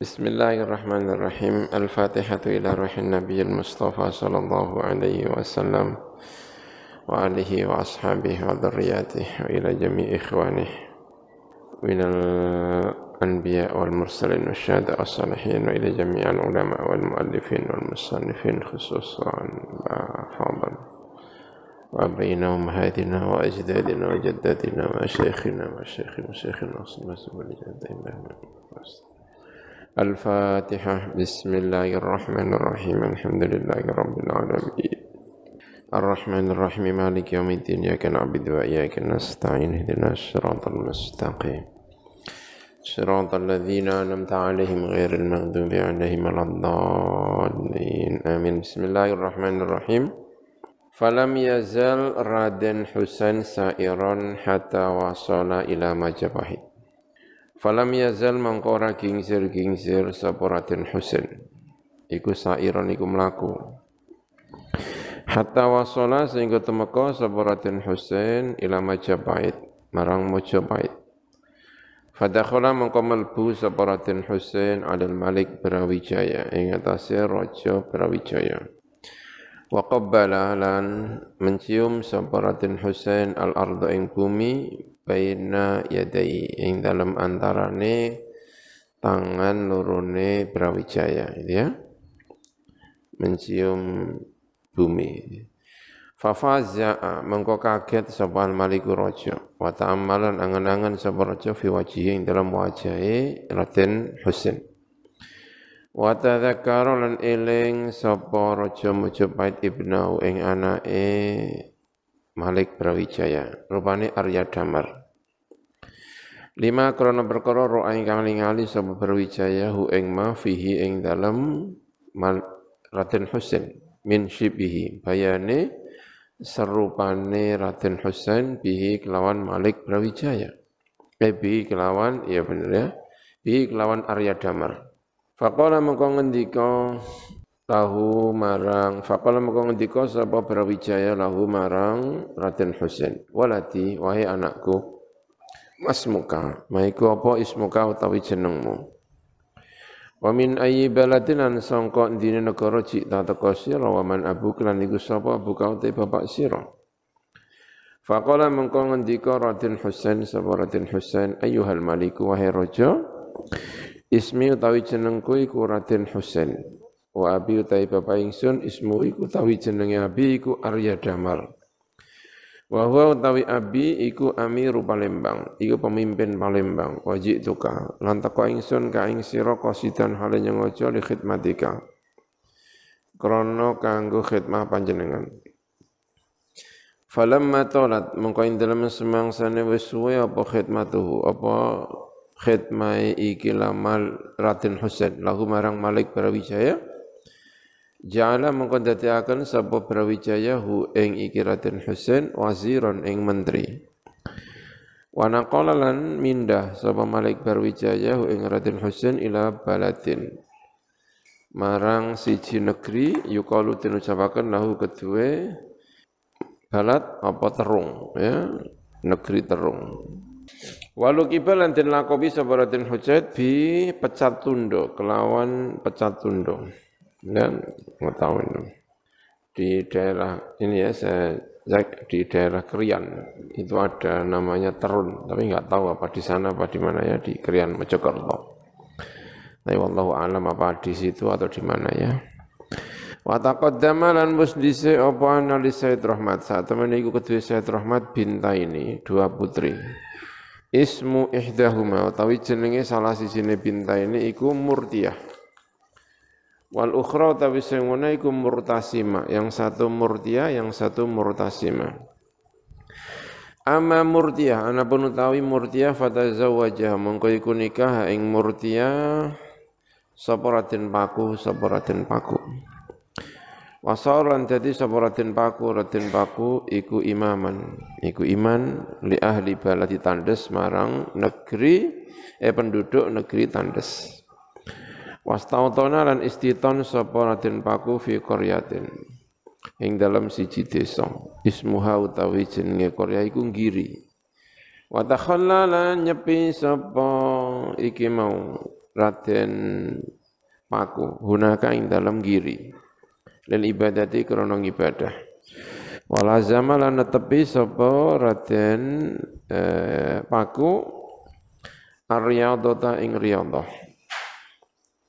بسم الله الرحمن الرحيم. الفاتحة إلى روح النبي المصطفى صلى الله عليه وسلم وآله وأصحابه وذرياته وإلى جميع إخوانه من الأنبياء والمرسلين والشهداء والصالحين وإلى جميع العلماء والمؤلفين والمصنفين خصوصا فاضل وبينهم هادنا وأجدادنا وجداتنا وشيخنا وشيخ مشيخنا وصلى الله الفاتحة. بسم الله الرحمن الرحيم. الحمد لله رب العالمين. الرحمن الرحيم. مالك يوم الدين. إياك نعبد وإياك نستعين. اهدنا الصراط المستقيم. صراط الذين أنعمت عليهم غير المغضوب عليهم ولا الضالين. آمين. بسم الله الرحمن الرحيم. فلم يزل رادن حسين سائرا حتى وصل إلى مجبهه. Falam yazal mangkora gingsir-gingsir sapa Raden Husain. Iku sairon iku mlaku. Hatta wasala sehingga temeka sapa Raden Husain ila Majapahit, marang Majapahit. Fadakhala mangko melbu sapa Raden Husain alal Malik Brawijaya ing atase raja Brawijaya. Wa qabbala lan mencium sapa Raden Husain al-ardha ing bumi baina yadai ing dalam antarane tangan lorone Brawijaya gitu ya. Mencium bumi. Fafaza mengko kaget sapa Maliku Raja. Wa ta'ammalan angan-angan sapa raja fi ing dalam wajahe Raden Husain wa tadzakkara lan eling sapa raja Majapahit ibnu ing anake Malik Brawijaya, rupane Arya Damar. Lima krana perkara roa ingkang ningali sapa Brawijaya hu ing ma fihi ing dalem Raden Husain min shibihi bayane serupane Raden Husain bihi kelawan Malik Brawijaya. Eh bihi kelawan ya bener ya. Bihi kelawan Arya Damar. Faqala mengko ngendika lahu marang faqala mengko ngendika sapa Brawijaya lahu marang Raden Husain. Walati wahai anakku masmuka. Maiku apa ismuka utawi jenengmu? Wa min ayyi baladin an sangka ndine negara cita teko sira wa man abu lan iku sapa abu te bapak sira? Faqala mengko ngendika Raden Husain sapa Raden Husain ayyuhal maliku wahai raja ismi utawi jenengku iku Raden Husain Wa abi utai bapak ingsun ismu iku tawi jenenge abi iku Arya Damar. Wa huwa utawi abi iku amiru Palembang, iku pemimpin Palembang. Wajib tuka lan teko ingsun ka ing sira qasidan hale nyengojo li khidmatika. Krana kanggo khidmah panjenengan. Falamma tolat mengko ing dalem semangsane wis suwe apa khidmatuhu apa khidmai iki lamal Raden Husain lahu marang Malik Brawijaya Ja'ala mengko dadiaken sapa Brawijaya hu ing iki Raden Husain waziron ing menteri. Wa naqala mindah sapa Malik Brawijaya hu ing Raden Husain ila baladin. Marang siji negeri yukalu den ucapaken lahu kedue balad apa terung ya negeri terung. Walu kibal lan den lakopi sapa Raden Husain bi pecat tundo kelawan pecat tundo dan mengetahui di daerah ini ya saya di daerah Krian itu ada namanya terun tapi nggak tahu apa di sana apa di mana ya di Krian Mojokerto. Tapi wallahu alam apa di situ atau di mana ya. Wa taqaddama lan wis dhisik apa analis Said Rahmat saat temen iku kedue Said Rahmat binta ini dua putri. Ismu ihdahuma utawi jenenge salah sijine binta ini iku Murtiyah. Wal ukhra tapi sing iku murtasima, yang satu murtia, yang satu murtasima. Ama murtia, ana pun utawi murtia fatazawwajah mongko iku nikah ing murtia sapa Paku, sapa Paku. Wasaran dadi sapa Paku, Raden Paku iku imaman, iku iman li ahli baladi Tandes marang negeri eh penduduk negeri Tandes. Wastautona lan istiton sapa Paku fi qaryatin. Ing dalam siji desa, ismuha utawi jenenge Korea iku Giri. Wa takhallala nyepi sapa iki mau Raden Paku hunaka ing dalam giri lil ibadati krana ibadah wala zamalan netepi sapa Raden eh, Paku Aryadota ing riyadhah.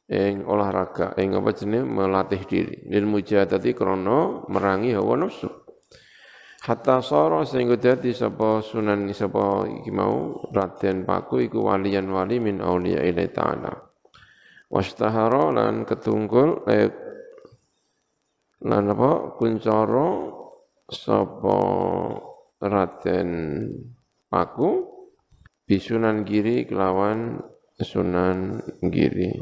Ing olahraga ing apa jenenge melatih diri. Lil mujahadati krana merangi hawa nafsu. Hatta sara sehingga dadi sapa sunan sapa iki mau Raden Paku iku walian wali min auliya ilai ta'ala. Wastahara lan ketunggul eh, lan apa? Kuncara sapa Raden Paku? Bisunan giri kelawan sunan giri.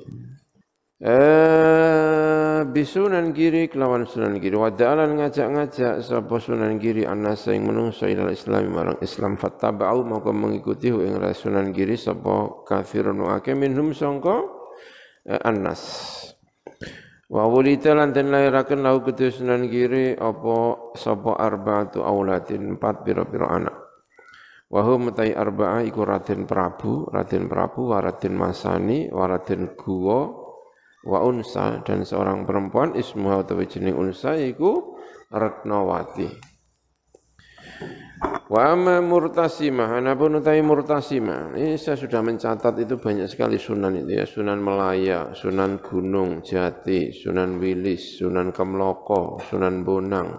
Eh bisunan kiri kelawan sunan kiri wadalan ngajak-ngajak sapa sunan kiri anasa ing menungso ilal islam marang islam. Fattaba'u maka mengikuti hu ing sunan kiri sapa kafirun wa ake minhum sangka eh, anas wa wulita lan den lahiraken lahu kedue sunan kiri apa sapa arba'atu aulatin empat pira-pira anak wa hum mutai arba'ah iku Raden Prabu Raden Prabu wa Raden Masani wa Raden Guwa wa unsa dan seorang perempuan ismuha utawa jeneng unsa iku Ratnawati. Wa amma murtasimah, anapun utai murtasimah. Ini saya sudah mencatat itu banyak sekali sunan itu ya. Sunan Melaya, Sunan Gunung Jati, Sunan Wilis, Sunan Kemloko, Sunan Bonang,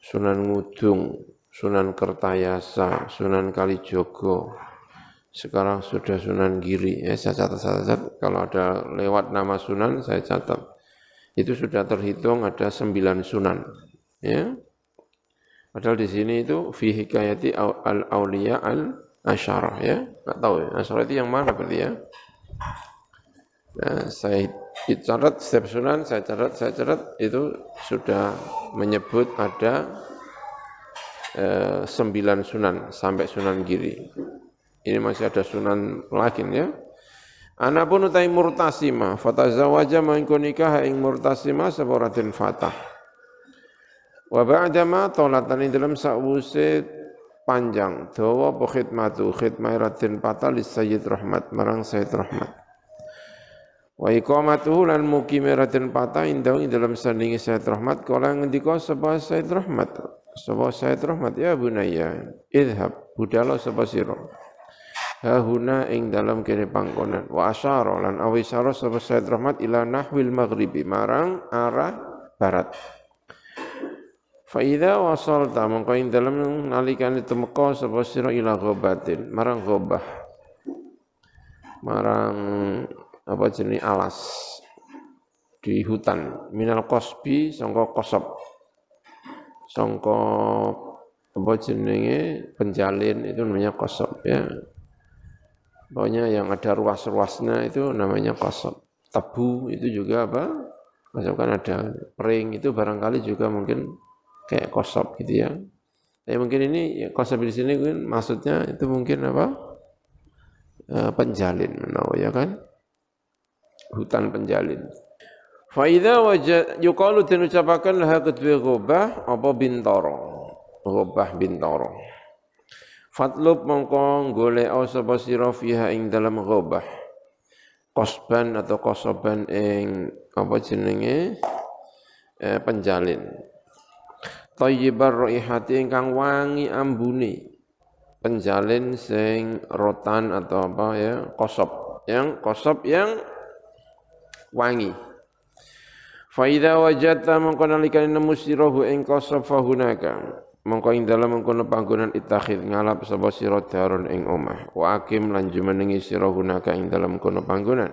Sunan Ngudung, Sunan Kertayasa, Sunan Kalijogo, sekarang sudah Sunan Giri. Ya, saya catat, saya catat. Kalau ada lewat nama Sunan, saya catat. Itu sudah terhitung ada sembilan Sunan. Ya. Padahal di sini itu fi hikayati al auliya al asyarah ya. Enggak tahu ya. Asyarah itu yang mana berarti ya? Nah, saya catat setiap sunan, saya catat, saya catat itu sudah menyebut ada eh, sembilan sunan sampai sunan giri. Ini masih ada sunan lagi ya. Anak pun utai murtasima, fatazawaja mengko nikah ing murtasima sapa Raden Fatah. Wa ba'da ma tolatan ing dalam sakwuse panjang. Dawa apa khidmatu? Khidmah Raden Fatah li Sayyid Rahmat marang Sayyid Rahmat. Wa iqamatuhu lan mukime Raden Fatah indau ing dalam sandingi Sayyid Rahmat. Kala ngendika sapa Sayyid Rahmat. Sapa Sayyid Rahmat? Ya bunaya idhab budalo sapa sira? Hahuna ing dalam kene pangkonan. Wa asyara lan awisara sapa Said Rahmat ila nahwil maghribi marang arah barat fa idza wasalta mongko ing dalem nalikane temeka sapa sira ila ghabatin marang ghabah marang apa jenis alas di hutan minal kosbi sangka kosop sangka apa jenenge penjalin itu namanya kosop ya Pokoknya yang ada ruas-ruasnya itu namanya kosop. Tebu itu juga apa? Masukkan ada pering itu barangkali juga mungkin kayak kosop gitu ya. Tapi mungkin ini ya, kosop di sini mungkin maksudnya itu mungkin apa? E, penjalin, menawa ya kan? Hutan penjalin. Faida wajah yukalu dan ucapakan lah kedua gobah apa bintoro. Gobah bintoro. Fatlub mongko golek sapa sira fiha ing dalam ghabah. Kosban atau kosoban ing apa jenenge eh, penjalin. Thayyibar raihati ingkang wangi ambune. Penjalin sing rotan atau apa ya, kosob. Yang kosob yang wangi. Faida wajata mongko nalikane nemu sirahu ing kosob fahunaka mongko ing dalem mengkono panggonan itakhid ngalap sapa sira darun ing omah wa akim lan jumenengi sira gunaka ing dalem kono panggonan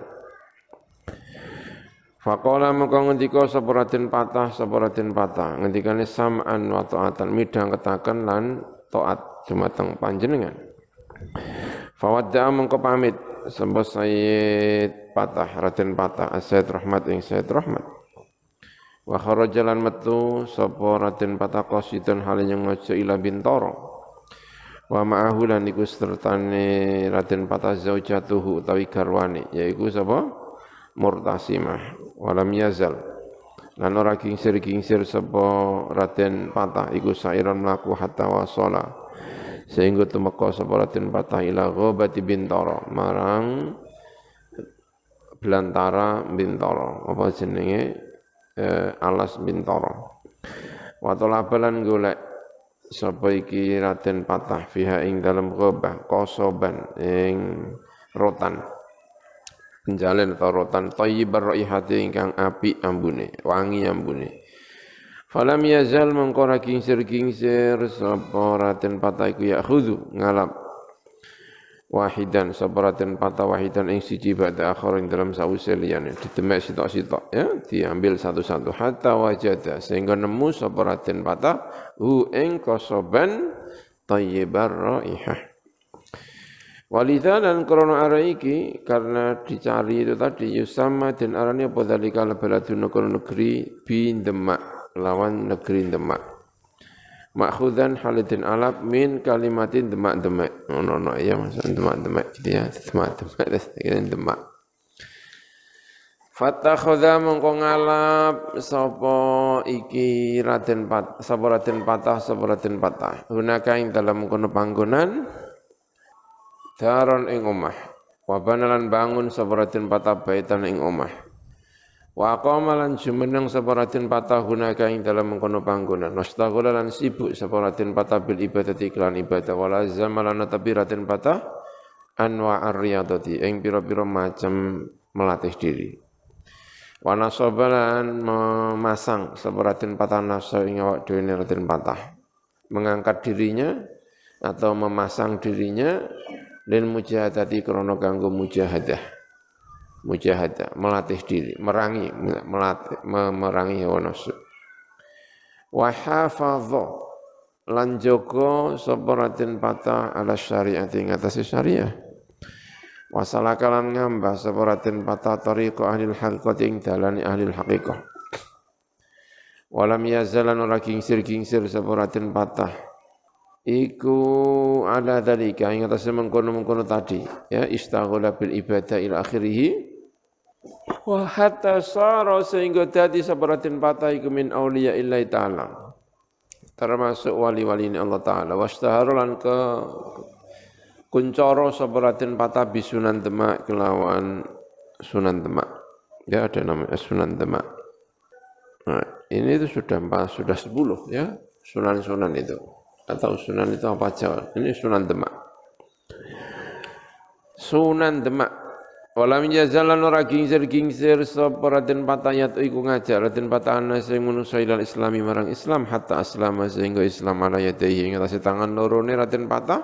Faqala mongko ngendika sapa Patah sapa Patah ngendikane sam'an wa ta'atan midhang ketaken lan taat dumateng panjenengan Fawadda mongko pamit sapa Sayyid Patah Raden Patah Asyid Rahmat ing Sayyid Rahmat Wa kharajalan metu sapa Raden Pataqasidun hal yang ngaja ila bintoro. Wa ma'ahu lan iku sertane Raden Patah zaujatuhu utawi garwane yaiku sapa? Murtasimah. Walam yazal. Lan ora kingsir-kingsir sapa Raden Patah iku sairon mlaku hatta wasala. Sehingga tumeka sapa Raden Patah ila ghabati bintoro marang belantara bintara apa jenenge eh, alas bintara wa talabalan golek sapa iki Raden Patah fiha ing dalam ghabah kosoban ing rotan penjalen atau rotan thayyibar raihati ingkang api ambune wangi ambune. Falam yazal mengkora kingsir kingsir sapa Raden Patah iku ya khudu ngalap wahidan sabaratin patah wahidan ing siji ba'da akhir ing dalam sause liyane. Ditemek sitok-sitok ya diambil satu-satu. Hatta wajada sehingga nemu sabaratin patah hu ing kosoban tayyibar raihah Walidha dan krono arah iki karena dicari itu tadi yusama dan arahnya apa dalika lebaladun negeri bin demak lawan negeri demak Makhudan halidin alap min kalimatin demak-demak. Oh, no, no, ya maksudnya demak-demak gitu ya. Demak-demak, demak. Fatakhoda mongko ngalap sapa iki Raden Pat sapa Raden Patah sapa Raden Patah. Gunaka ing dalam kono panggonan daron ing omah. Wabanalan bangun sapa Raden Patah baitan ing omah. Wa qama lan jumeneng sapa raden patah gunaka ing dalam mengkono panggonan. Wastaghala lan sibuk sapa raden patah bil ibadati iklan ibadah wala zamalan tapi raden patah anwa ar-riyadati ing pira-pira macam melatih diri. Wa nasabalan memasang sapa raden patah nafsu ing awak dhewe raden patah. Mengangkat dirinya atau memasang dirinya dan mujahadati krono kanggo mujahadah mujahadah, melatih diri, merangi, melatih, memerangi hawa nafsu. Wa hafadha lan jaga sapa patah ala syariat ing atas syariah. Wa salakalan ngambah sapa patah tariqa ahli haqiqah ing dalane ahli haqiqah. Walam yazalan ora kingsir-kingsir sapa patah iku ala dalika ing atas mengkono-mengkono tadi ya istaghala bil ibadah ila akhirih. Wa hatta sara sehingga dadi sabaratin patah iku min auliya illahi ta'ala. Termasuk wali-wali ini Allah Ta'ala. Wastaharu lan ke kuncoro sabaratin patah bisunan demak kelawan sunan demak. Ya ada namanya sunan demak. Nah, ini itu sudah empat sudah sepuluh ya sunan-sunan itu atau sunan itu apa aja? Ini sunan demak. Sunan demak. Walam jazalan ora gingsir-gingsir sapa Raden Patayat iku ngajar Raden Patana sing manusa ilal islami marang Islam hatta aslama sehingga Islam ala yadayhi ing atas tangan loro ne Raden Patah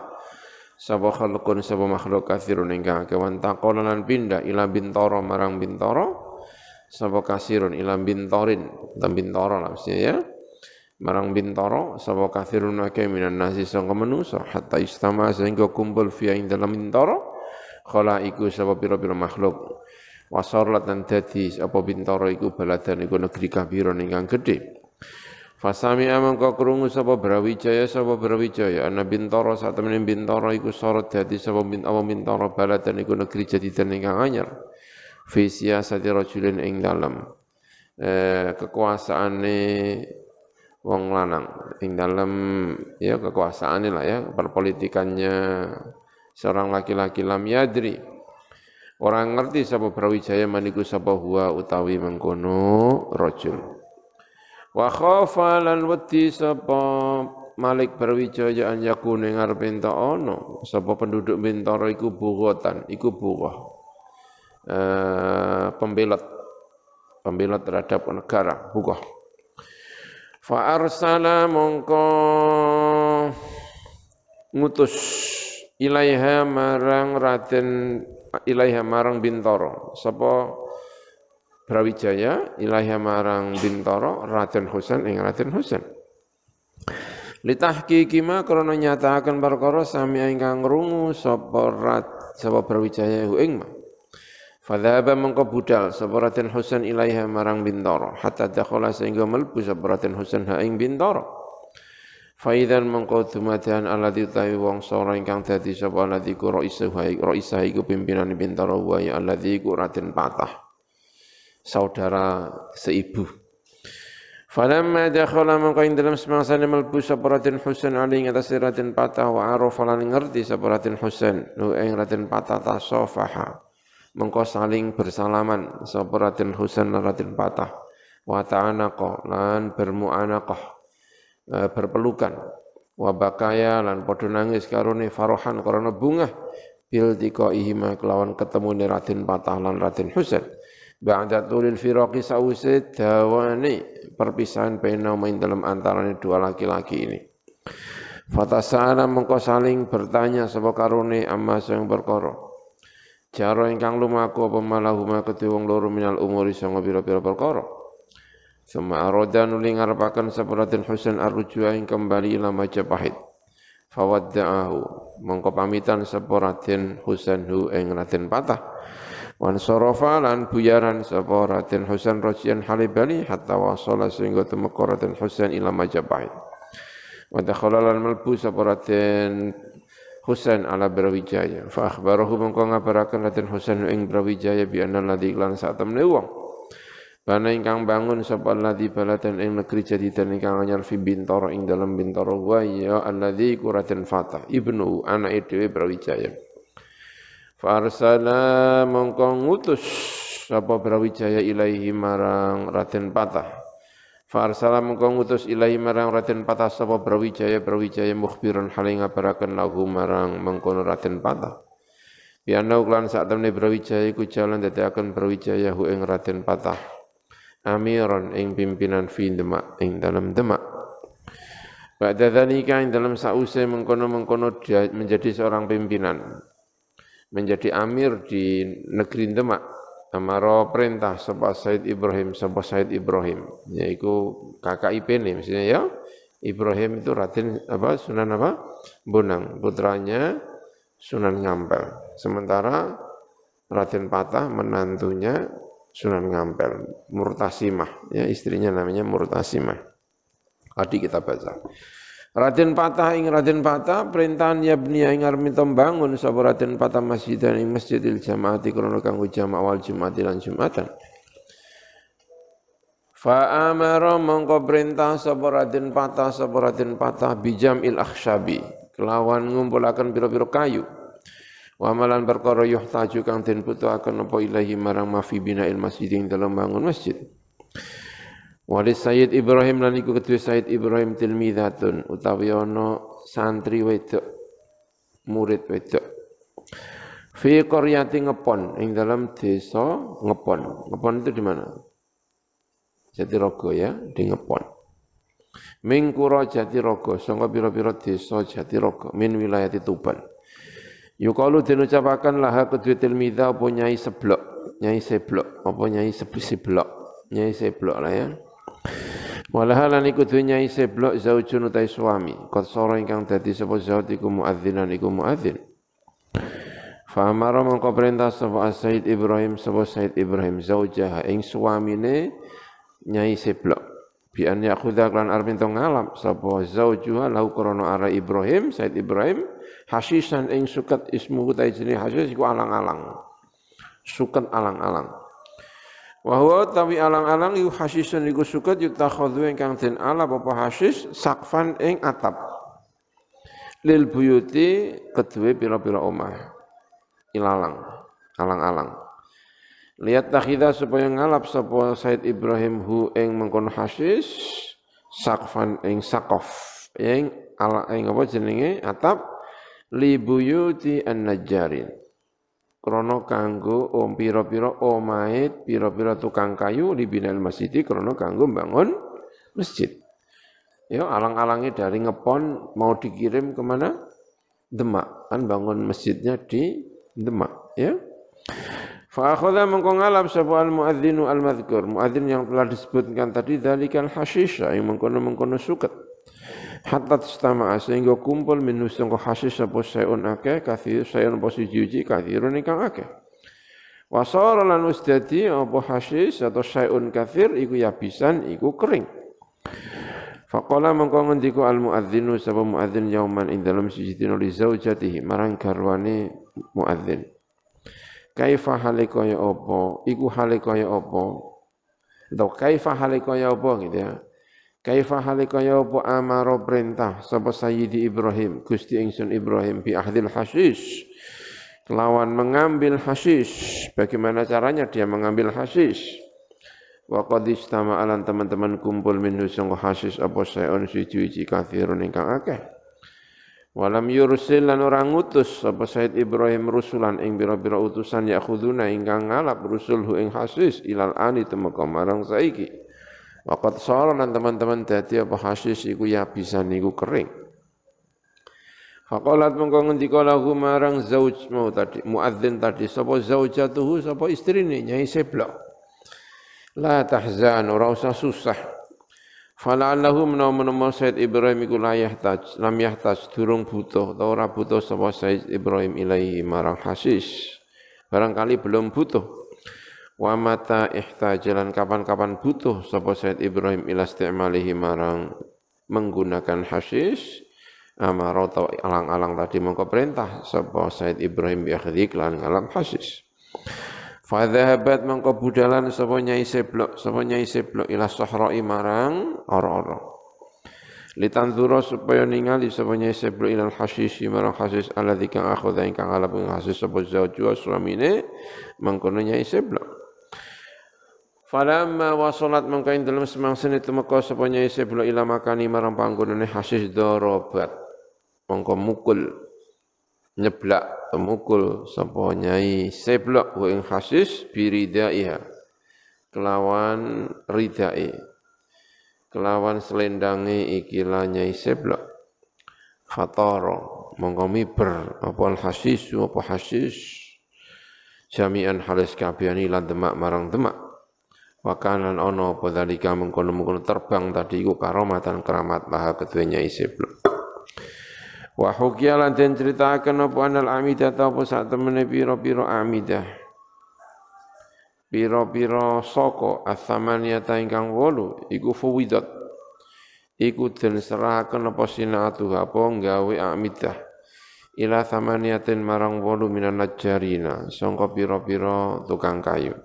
sapa khalqun sapa makhluk kathirun ingkang kewan taqala lan pindah ila bintoro marang bintoro sapa kasirun ila bintorin lah ya marang bintoro sapa kafirun akeh minan nasi sangka manusa hatta istama sehingga kumpul fi ing dalam bintoro iku sapa pira-pira makhluk. Wasarlat lan dadi apa bintoro iku baladan iku negeri kabiron ingkang gedhe. Fasami amang kau krungu sapa Brawijaya sapa Brawijaya. Ana bintoro sak temene bintoro iku sorot dadi sapa bintoro bintoro baladan iku negeri jadidan ingkang anyar. Fi siyasati rajulin ing dalam eh, kekuasaane wong lanang. Ing dalam ya kekuasaan lah ya perpolitikannya. Seorang laki-laki lam yadri. Orang ngerti sapa Brawijaya maniku sapa huwa utawi mengkono rajul. Wa khafa lan wedi sapa Malik Brawijaya an yakune ngarepe ono sapa penduduk Bintoro iku bugotan iku bugoh. Eh, pembelot pembelot terhadap negara bugoh Fa arsala mongko ngutus ilaiha marang Raden ilaiha marang Bintoro. Sapa Brawijaya ilaiha marang Bintoro Raden Husain ing Raden Husain. Litahqiqi ma krana nyatakaken perkara sami ingkang rungu sapa Rat sapa Brawijaya ing ma. Fadhaba mengko budal sapa Husain ilaiha marang Bintoro hatta dakhala sehingga melbu sapa Husain ha ing. Faidan mengko dumadahan alladzi utawi wong sora ingkang dadi sapa alladzi ku raisah raisah iku pimpinan Bintoro wa ya alladzi ku Raden Patah. Saudara seibu. Falamma dakhala mengko ing dalam semangsane melbu sapa Raden Husain ali ing atas Patah wa arafa lan ngerti sapa Husain nu ing Raden Patah tasafaha mengko saling bersalaman. Sapa Raden Husain Raden Patah? Wa ta'anaqa lan bermu'anaqah e, berpelukan. Wa bakaya lan padha nangis karone farohan karena bunga bil ihima kelawan ketemu Raden Patah lan Raden Husain. Ba'da tulil firaqi sause dawane perpisahan baina main dalam antaranya dua laki-laki ini. Fatasana mengko saling bertanya sapa karone amma sing perkara. Jaro ingkang lumaku apa malahuma kedua wong loro minal umuri sanga pira-pira perkara. Suma aroda nuli ngarepaken sapa Raden Husain arrujua ing kembali ila Majapahit. Fawadda'ahu mengko pamitan sapa Raden Husain hu ing Raden Patah Wan sorofa lan buyaran sapa Raden Husain Rajian Halibali hatta wasala sehingga temeka Raden Husain ila Majapahit. Wa dakhala lan melbu sapa Raden Husain ala Brawijaya. Fa akhbarahu mengko ngabaraken Raden Husain ing Brawijaya bi anna ladzi lan sak wong. Bana ingkang bangun sapa ladzi baladan ing negeri dan ingkang anyar fi bintoro ing dalam bintoro wa ya alladzi kuraten Fatah ibnu anak dhewe Brawijaya. Farsala mongko ngutus sapa Brawijaya ilahi marang Raden Patah. Farsala mongko ngutus ilahi marang Raden Patah sapa Brawijaya Brawijaya mukhbiran hale ngabaraken lahu marang mengkono Raden Patah. Biana uklan saat temne Brawijaya iku jalan dadakan Brawijaya hu ing Raden Patah. Amiron ing pimpinan fi Demak ing dalam Demak. Ba'da dzalika ing dalam sause mengkono-mengkono menjadi seorang pimpinan menjadi amir di negeri Demak amaro perintah sapa Said Ibrahim sapa Said Ibrahim. Yaitu kakak ipene maksudnya ya. Ibrahim itu Raden apa Sunan apa? Bonang. Putranya Sunan Ngampel. Sementara Raden Patah menantunya Sunan Ngampel Murtasimah. Ya istrinya namanya Murtasimah. Adik kita baca Raden Patah ing Raden Patah perintahan yabniya ing arep bangun sapa Raden Patah masjidan ing Masjidil Jamaati krana kanggo jamak awal Jumat lan Jumatan. Fa amara mongko perintah sapa Raden Patah sapa Raden Patah bijamil akhsyabi kelawan ngumpulaken pira-pira kayu. Wa amalan perkara yuhtaju kang den butuhaken apa ilahi marang mafi bina'il masjid ing dalam bangun masjid. Wali Sayyid Ibrahim lan iku kedue Sayyid Ibrahim tilmidatun utawi ana santri wedok murid wedok. Fi qaryati ngepon ing dalam desa ngepon. Ngepon itu di mana? Jatirogo ya, di ngepon. Ming kura Jatirogo sanga pira-pira desa Jatirogo min wilayah Tuban. Yukalu den ucapaken laha kedue tilmidha apa nyai seblok, nyai seblok, apa nyai seblok, nyai seblok lah ya. Walahalan iku dunyai seblok zaujun utai suami. Kot soro ingkang dadi sapa zaud iku muadzinan iku muadzin. Fa amara mongko perintah sapa Said Ibrahim sapa Said Ibrahim zaujah ing suamine nyai seblok bi an yakhudha lan armin to ngalap sapa zaujuha lahu krana ara Ibrahim Said Ibrahim hasisan ing sukat ismu utai jenenge hasis iku alang-alang. Sukat alang-alang Wa huwa tawi alang-alang yu hasisun iku suket yutakhadhu ingkang den ala apa hasis sakfan ing atap. Lil buyuti kedue pira-pira omah. Ilalang, alang-alang. Lihat takhidha supaya ngalap sapa Said Ibrahim hu ing mengkono hasis sakfan ing sakof ing ala ing apa jenenge atap li buyuti an-najjarin krono kanggo om pira-pira omahe pira-pira tukang kayu di binal masjid krono kanggo bangun masjid. Ya alang-alangnya dari ngepon mau dikirim ke mana? Demak kan bangun masjidnya di Demak ya. Fa akhadha mengko ngalap sapa al muadzinu al madhkur muadzin yang telah disebutkan tadi dalikal hasisha yang mengkono-mengkono suket hatta tastama'a sehingga kumpul min sangka hasis sapa sayun akeh kathir sayun apa siji kathirun ingkang akeh. Wasara lan ustadi apa hasis atau sayun kathir iku yabisan iku kering. Faqala mengko ngendika al muadzinu sapa muadzin yauman ing dalem siji dina li zaujatihi marang garwane muadzin. Kaifa hale kaya apa? Iku hale kaya apa? Atau kaifa hale kaya apa gitu ya Kaifa halikaya apa amaro perintah sapa Sayyidi Ibrahim Gusti ingsun Ibrahim bi ahdil hasis Lawan mengambil hasis. Bagaimana caranya dia mengambil hasis? Wa qad istama'alan teman-teman kumpul minhu sangka hasis apa sayon siji-wiji kathirun ingkang akeh. Walam yursil lan ora ngutus apa Said Ibrahim rusulan ing bira-bira utusan ya khuduna ingkang ngalap rusulhu ing hasis ilal ani temeka marang saiki. Waqat sara lan teman-teman dadi apa hasis iku ya bisa niku kering. Faqalat mengko ngendika lahu marang zauj mau tadi muadzin tadi sapa zaujatuhu sapa istrine nyai seblok. La tahzan ora usah susah. Fala'allahu menawa Said Ibrahim iku la yahtaj lam yahtaj durung butuh utawa ora butuh sapa Said Ibrahim ilaihi marang hasis. Barangkali belum butuh. Wa mata ihtajalan kapan-kapan butuh sapa Said Ibrahim ila istimalihi marang menggunakan hasis amaro atau alang-alang tadi. Mengko perintah sapa Said Ibrahim bi akhdhi lan ngalam hasis. Fa dhahabat mengko budalan sapa nyai seblok sapa nyai seblok ila sahra'i marang ora-ora. Litanzura supaya ningali sapa nyai seblok ila hasis marang hasis alladzi kang akhadha ingkang ing hasis sapa zauju suamine mengkono nyai seblok Falamma wasalat mangkain dalam semangsa itu maka sapa nyai seblok ila makani marang panggonane hasis dorobat. Mongko mukul nyeblak mukul sapa nyai seblok wa ing khasis biridaiha kelawan ridai kelawan selendange ikilah nyai seblok fatara mongko miber apa hasis apa hasis? Jami'an halis kabehane lan demak marang demak wakanan ono apa dalika mengkono-mengkono terbang tadi iku karomatan keramat lah keduanya seblok Wa hukiya lan den critakaken apa anal amidah ta apa sak temene pira-pira amidah. Pira-pira saka atsamaniyata ingkang wolu iku fuwidat. Iku den serahaken apa sinaatu apa gawe amidah. Ila thamaniyatin marang wolu minan najjarina sangka pira-pira tukang kayu.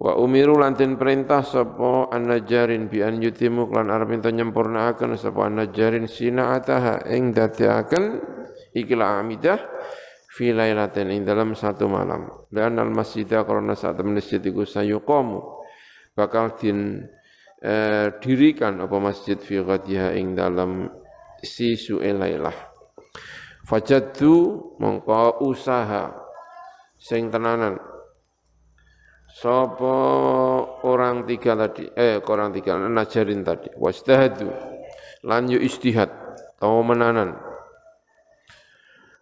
Wa umiru lantin perintah sapa an-najjarin bi an yutimu lan arep ento nyempurnaaken sapa an-najjarin sina'ataha ing dadekaken ikilah amidah fi lailatin ing dalam satu malam. Dan al masjidah karena saat masjid iku sayuqamu bakal din eh, dirikan apa masjid fi ghadiha ing dalam si su'elailah. Fajaddu mongko usaha sing tenanan Sopo orang tiga tadi, eh orang tiga, najarin tadi, wastahadu, lan yu istihad, tau menanan.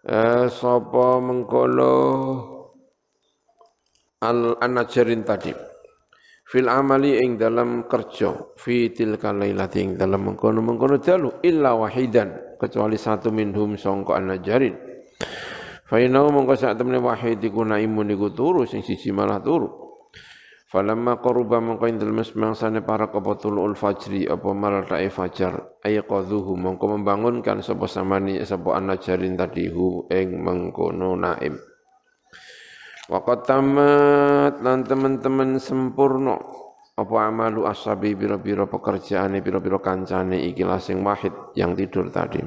Eh, sopo mengkolo al najarin tadi, fil amali ing dalam kerja, fi tilka lailati ing dalam mengkono mengkono dalu, illa wahidan, kecuali satu minhum songko an najarin. Fainau mongko sak temene wahid iku naimun iku turu. Sing siji malah turu. Falamma qaruba mongko indal mangsane para qabatul fajri apa malatai fajar ayqadhuhu mongko membangunkan sapa samani sapa anajarin tadihu ing mengkono naim. Waqat tamat lan teman-teman sempurna apa amalu ashabi biro-biro pekerjaane biro-biro kancane ikilah sing wahid yang tidur tadi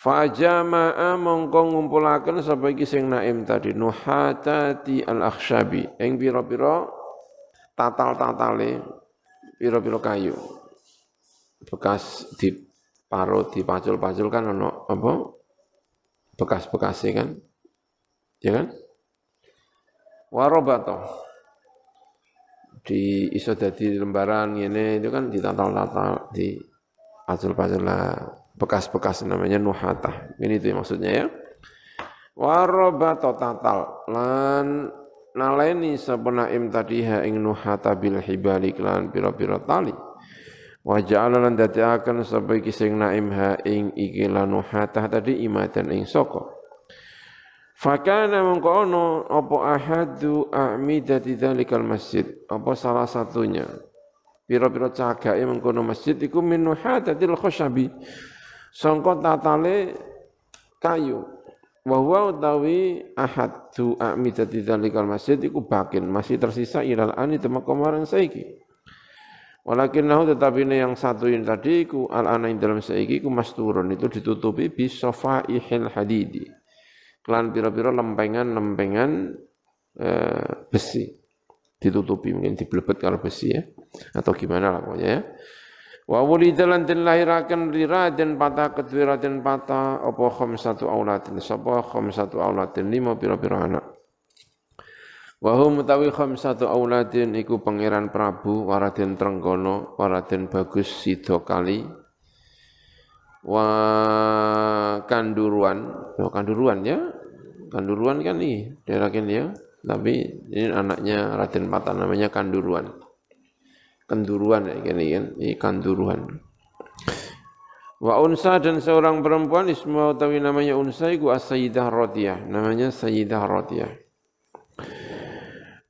Fajama'a mongko ngumpulaken sapa iki sing naim tadi nuhatati al-akhsyabi ing pira-pira tatal-tatale pira-pira kayu. Bekas di parut dipacul-pacul kan ono apa? Bekas-bekasnya kan. Ya kan? Warobato. Di iso dadi lembaran ngene itu kan ditatal-tatal di pacul-pacul lah bekas-bekas namanya nuhatah. Ini itu maksudnya ya. Warobata tatal lan naleni im tadiha ing nuhata bil hibali lan pira-pira tali. Wa ja'ala lan dadiaken sapa iki naim ha ing iki lan nuhatah tadi imatan ing saka. Fakana mengkono apa ahadu a'midati dzalikal masjid. Apa salah satunya pira-pira cagake mengkono masjid iku min nuhatatil khashabi sangka tatale kayu. Wa huwa utawi ahad tu amidati dzalikal masjid iku bakin. Masih tersisa ilal ani temeka marang saiki. Walakin nahu tetapi ini yang satu ini tadi ku al ana dalam saiki ku masturun itu ditutupi bi safaihil hadidi. Kelan pira-pira lempengan-lempengan eh, besi. Ditutupi mungkin diblebet kalau besi ya. Atau gimana lah pokoknya ya Wa wulida lan den lahiraken lira den patah kedua den patah apa khamsatu auladin sapa khamsatu auladin lima pira-pira anak. Wa hum mutawi khamsatu auladin iku pangeran Prabu Waraden Trenggono Waraden Bagus Sido Kali wa Kanduruan. Oh, Kanduruan ya? Kanduruan kan nih daerah ini ya. Tapi ini anaknya Raden Patah namanya Kanduruan kenduruan ya kan, ini kanduruan. Wa unsa dan seorang perempuan ismu utawi namanya unsa iku as-sayyidah namanya sayyidah radiyah.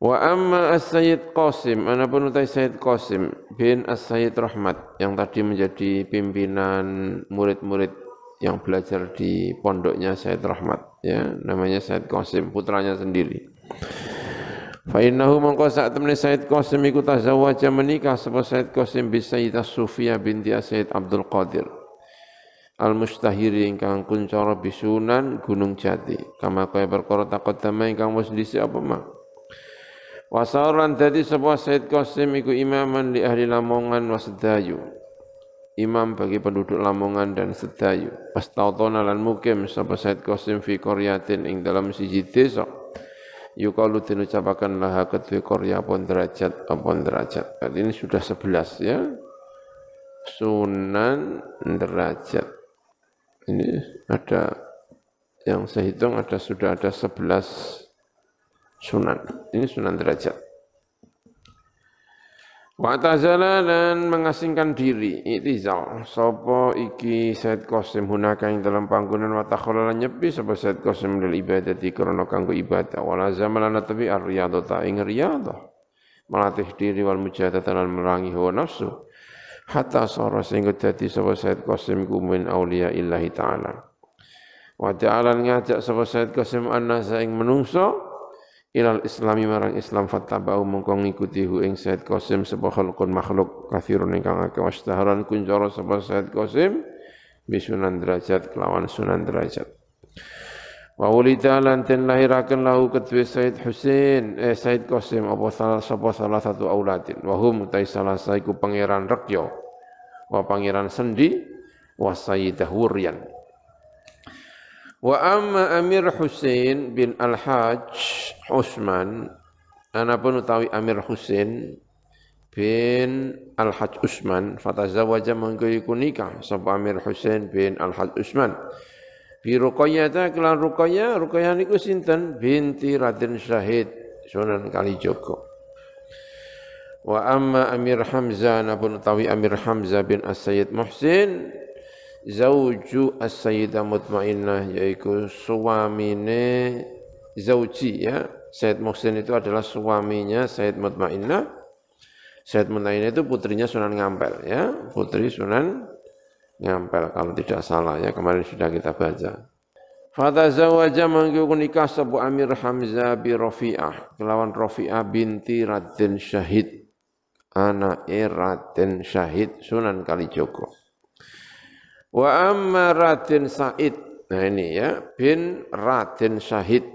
Wa amma as-sayyid Qasim, anapun utai Sayyid Qasim bin as-sayyid Rahmat yang tadi menjadi pimpinan murid-murid yang belajar di pondoknya Sayyid Rahmat ya, namanya Sayyid Qasim, putranya sendiri. Fa innahu mongko sak temne Said Qasim iku tazawwaja menikah sapa Said Qasim bi Sayyidah Sufia binti Said Abdul Qadir. Al mustahiri ingkang kuncara bisunan Gunung Jati. Kama kaya perkara taqaddama ingkang wis dhisik apa mah. Wasaran dadi sapa Said Qasim iku imaman li ahli Lamongan wa Sedayu. Imam bagi penduduk Lamongan dan Sedayu. Pastautona lan mukim sapa Said Qasim fi qaryatin ing dalam siji desa yukalu den ucapaken laha kedue korya pun derajat apa derajat. Ini sudah sebelas ya. Sunan derajat. Ini ada yang saya hitung ada sudah ada sebelas sunan. Ini sunan derajat. Wa tazala dan mengasingkan diri itizal. Sapa iki Said Qasim hunaka ing dalam panggonan wa takhalala nyepi sapa Said Qasim lil ibadati krana kanggo ibadah. Wala zamalana tabi ar-riyadata ing riyadah melatih diri wal mujahadatan lan merangi hawa nafsu. Hatta sara sehingga dadi sapa Said Qasim ku min auliya illahi taala. Wa ta'ala ngajak sapa Said Qasim annasa ing menungso ilal islami marang Islam fattabau mongko ngikuti hu ing Said Qasim sapa khalqun makhluk kathirun ingkang akeh wastaharan kuncara sapa Said Qasim bisunan derajat kelawan sunan derajat. Wa wulida lan den lahiraken lahu kedue Said Husain eh Said Qasim apa salah sapa salah satu auladin. Wa hum utai salah saiku pangeran Rekyo wa pangeran Sendi wa Sayyidah Wuryan Wa amma Amir Hussein bin Al-Hajj Usman, anapun utawi Amir Hussein bin Al-Hajj Usman, fatazawaja mengkuiku nikah sapa Amir Hussein bin Al-Hajj Usman. Bi Ruqayyah ta kelan Ruqayyah, Ruqayyah niku sinten binti Raden Syahid Sunan Kalijogo. Wa amma Amir Hamzah anapun utawi Amir Hamzah bin As-Sayyid Muhsin zauju as-sayyidah mutmainnah yaitu suamine zauji ya. Said Muhsin itu adalah suaminya Said Mutmainnah. Said Mutmainnah itu putrinya Sunan Ngampel ya. Putri Sunan Ngampel kalau tidak salah ya. Kemarin sudah kita baca. Fata zawaja mangku nikah sabu Amir Hamzah bi Rafi'ah. Kelawan Rafi'ah binti Raden Syahid. Anak Raden Syahid Sunan Kalijogo Wa amma Raden Said. Nah ini ya, bin Raden Syahid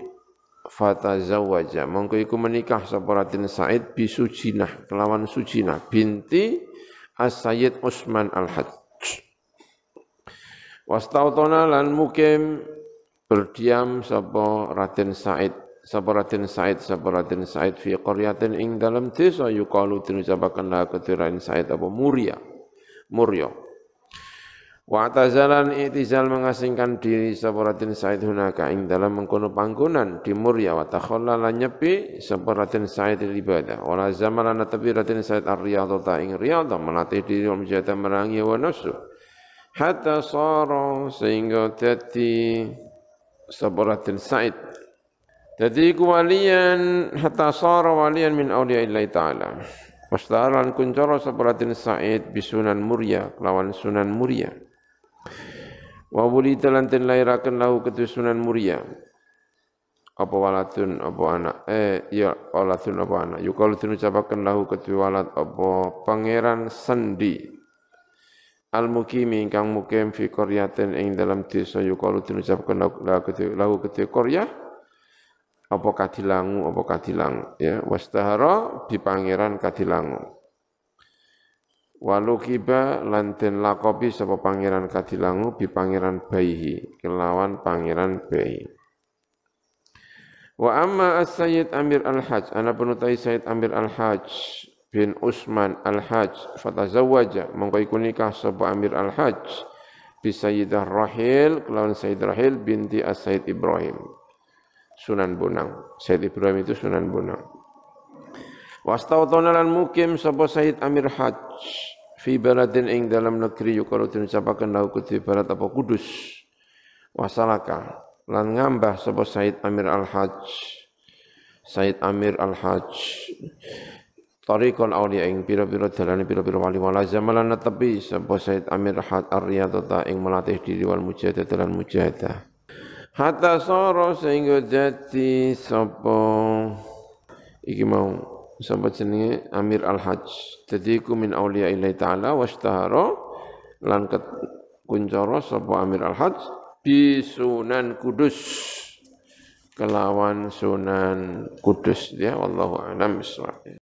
fatazawaja. Mongko iku menikah sapa Raden Said bi Sujinah kelawan Sujinah binti As-Sayyid Utsman Al-Hajj. Wastautona lan mukim berdiam sapa Raden Said sapa Raden Said sapa Raden Said fi qaryatin ing dalam desa yuqalu dinucapaken la ketirain Said apa Muria. Murya. Wa tazalan itizal mengasingkan diri sabaratin Said hunaka ing dalam mengkono panggonan di Murya wa takhallala nyepi sabaratin Said ibadah wala zamalan tapi ratin Said ar-riyadha ing riyadha melatih diri menjadi merangi wa nafsu hatta sara sehingga dadi sabaratin Said. Jadi walian hatta sara walian min awliya illahi ta'ala. Wastaran kuncara sabaratin Said bisunan Murya lawan sunan Murya Wa wulida lan den lairaken lahu ketusunan muria. Apa waladun apa anak? Eh ya waladun apa anak? Yukalu den ucapaken lahu ketu walad apa pangeran sendi. al mukimi ingkang mukim fi qaryatin ing dalam desa yukalu diucapkan lahu kedhe qaryah apa kadilangu apa kadilang ya wastahara di pangeran kadilangu walu kiba lanten lakobi sapa pangeran kadilangu bi pangeran baihi kelawan pangeran bayi Wa amma as-sayyid Amir al-Hajj, ana penutai Sayyid Amir al-Hajj bin Usman al-Hajj fatazawwaja mongko iku nikah sapa Amir al-Hajj bi Sayyidah Rahil kelawan Sayyid Rahil binti As-Sayyid Ibrahim. Sunan Bonang. Sayyid Ibrahim itu Sunan Bonang. Wastautona lan mukim sapa Sayyid Amir Hajj fi baladin ing dalam negeri yukalu diucapaken lahu kudus barat apa kudus. Wasalaka. Lan ngambah sapa Said Amir Al-Hajj Said Amir Al-Hajj Tariqul awliya ing pira-pira dalane pira-pira wali wala zamalan tepi sapa Said Amir Hajj ar-riyadata ing melatih diri wal mujahadah lan mujahadah Hatta soro sehingga jadi sapa iki mau sapa jenenge Amir Al-Hajj. Dadi iku min auliya ilahi ta'ala washtahara lan kuncara sapa Amir Al-Hajj bi Sunan Kudus. Kelawan Sunan Kudus ya wallahu a'lam bishawab